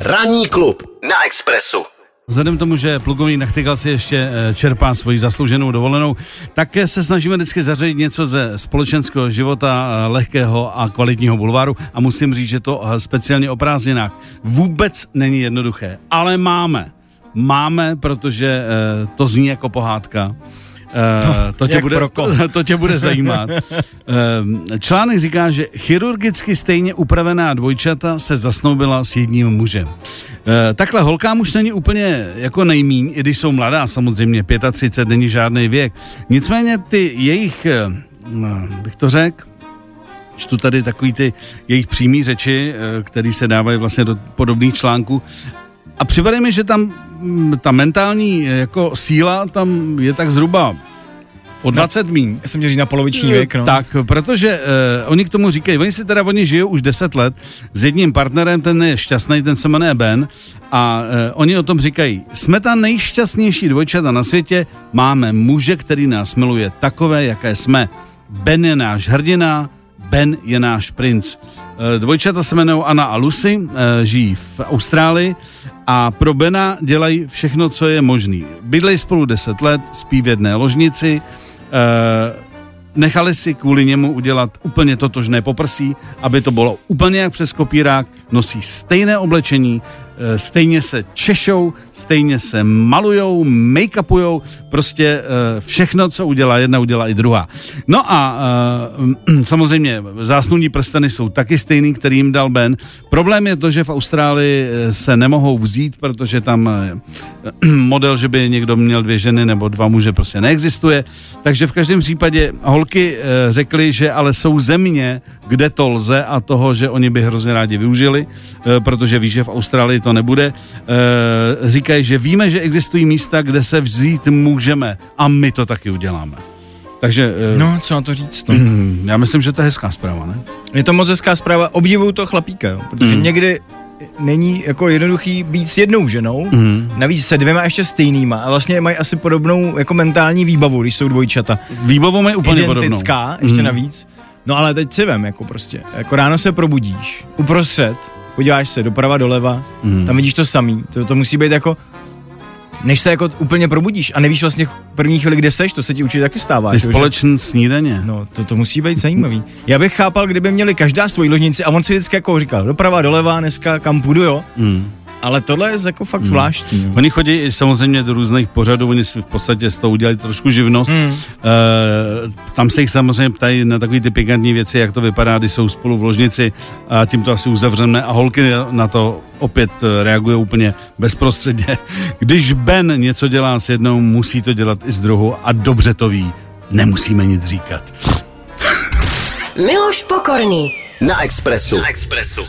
Ranní klub na Expressu. Vzhledem k tomu, že plukovník Nachtigal si ještě eh, čerpá svoji zaslouženou dovolenou, tak se snažíme vždycky zařadit něco ze společenského života, eh, lehkého a kvalitního bulváru a musím říct, že to eh, speciálně o prázdninách vůbec není jednoduché, ale máme. Máme, protože to zní jako pohádka. Uh, to, tě bude, to, to tě bude zajímat. Uh, článek říká, že chirurgicky stejně upravená dvojčata se zasnoubila s jedním mužem. Uh, takhle holkám už není úplně jako nejmíň, i když jsou mladá samozřejmě, 35 není žádný věk. Nicméně ty jejich, bych to řekl, čtu tady takový ty jejich přímý řeči, které se dávají vlastně do podobných článků a připadá mi, že tam mm, ta mentální jako síla tam je tak zhruba o 20 mín. Já jsem měl říct na poloviční věk, no. Tak, protože uh, oni k tomu říkají, oni si teda oni žijou už 10 let s jedním partnerem, ten je šťastný, ten se jmenuje Ben a uh, oni o tom říkají, jsme ta nejšťastnější dvojčata na světě, máme muže, který nás miluje takové, jaké jsme. Ben je náš hrdina, Ben je náš princ. Eh, dvojčata se jmenují Anna a Lucy, eh, žijí v Austrálii a pro Bena dělají všechno, co je možný. Bydlejí spolu 10 let, spí v jedné ložnici, eh, nechali si kvůli němu udělat úplně totožné poprsí, aby to bylo úplně jak přes kopírák, nosí stejné oblečení, stejně se češou, stejně se malujou, make-upujou, prostě eh, všechno, co udělá jedna, udělá i druhá. No a eh, samozřejmě zásnulní prsteny jsou taky stejný, který jim dal Ben. Problém je to, že v Austrálii se nemohou vzít, protože tam model, že by někdo měl dvě ženy nebo dva muže, prostě neexistuje. Takže v každém případě holky řekly, že ale jsou země, kde to lze a toho, že oni by hrozně rádi využili, protože ví, že v Austrálii to nebude. E, říkají, že víme, že existují místa, kde se vzít můžeme a my to taky uděláme. Takže... E, no, co na to říct? No. Já myslím, že to je hezká zpráva, ne? Je to moc hezká zpráva. Obdivuju to chlapíka, jo, protože mm. někdy není jako jednoduchý být s jednou ženou, mm. navíc se dvěma ještě stejnýma a vlastně mají asi podobnou jako mentální výbavu, když jsou dvojčata. Výbavu mají úplně Identická, podobnou. ještě mm. navíc. No ale teď si vem, jako prostě, jako ráno se probudíš, uprostřed podíváš se doprava, doleva, mm. tam vidíš to samý. To, to musí být jako než se jako úplně probudíš a nevíš vlastně první chvíli, kde seš, to se ti určitě taky stává. Ty společný snídaně. No, to, to musí být zajímavý. Já bych chápal, kdyby měli každá svoji ložnici a on si vždycky jako říkal, doprava, doleva, dneska kam půjdu, jo. Mm. Ale tohle je jako fakt hmm. zvláštní. Hmm. Oni chodí samozřejmě do různých pořadů, oni si v podstatě z toho udělali trošku živnost. Hmm. E, tam se jich samozřejmě ptají na takové ty pikantní věci, jak to vypadá, když jsou spolu v ložnici a tím to asi uzavřeme. A holky na to opět eh, reagují úplně bezprostředně. Když Ben něco dělá s jednou, musí to dělat i s druhou a dobře to ví. Nemusíme nic říkat. Miloš Pokorný. Na Expressu. Na Expressu.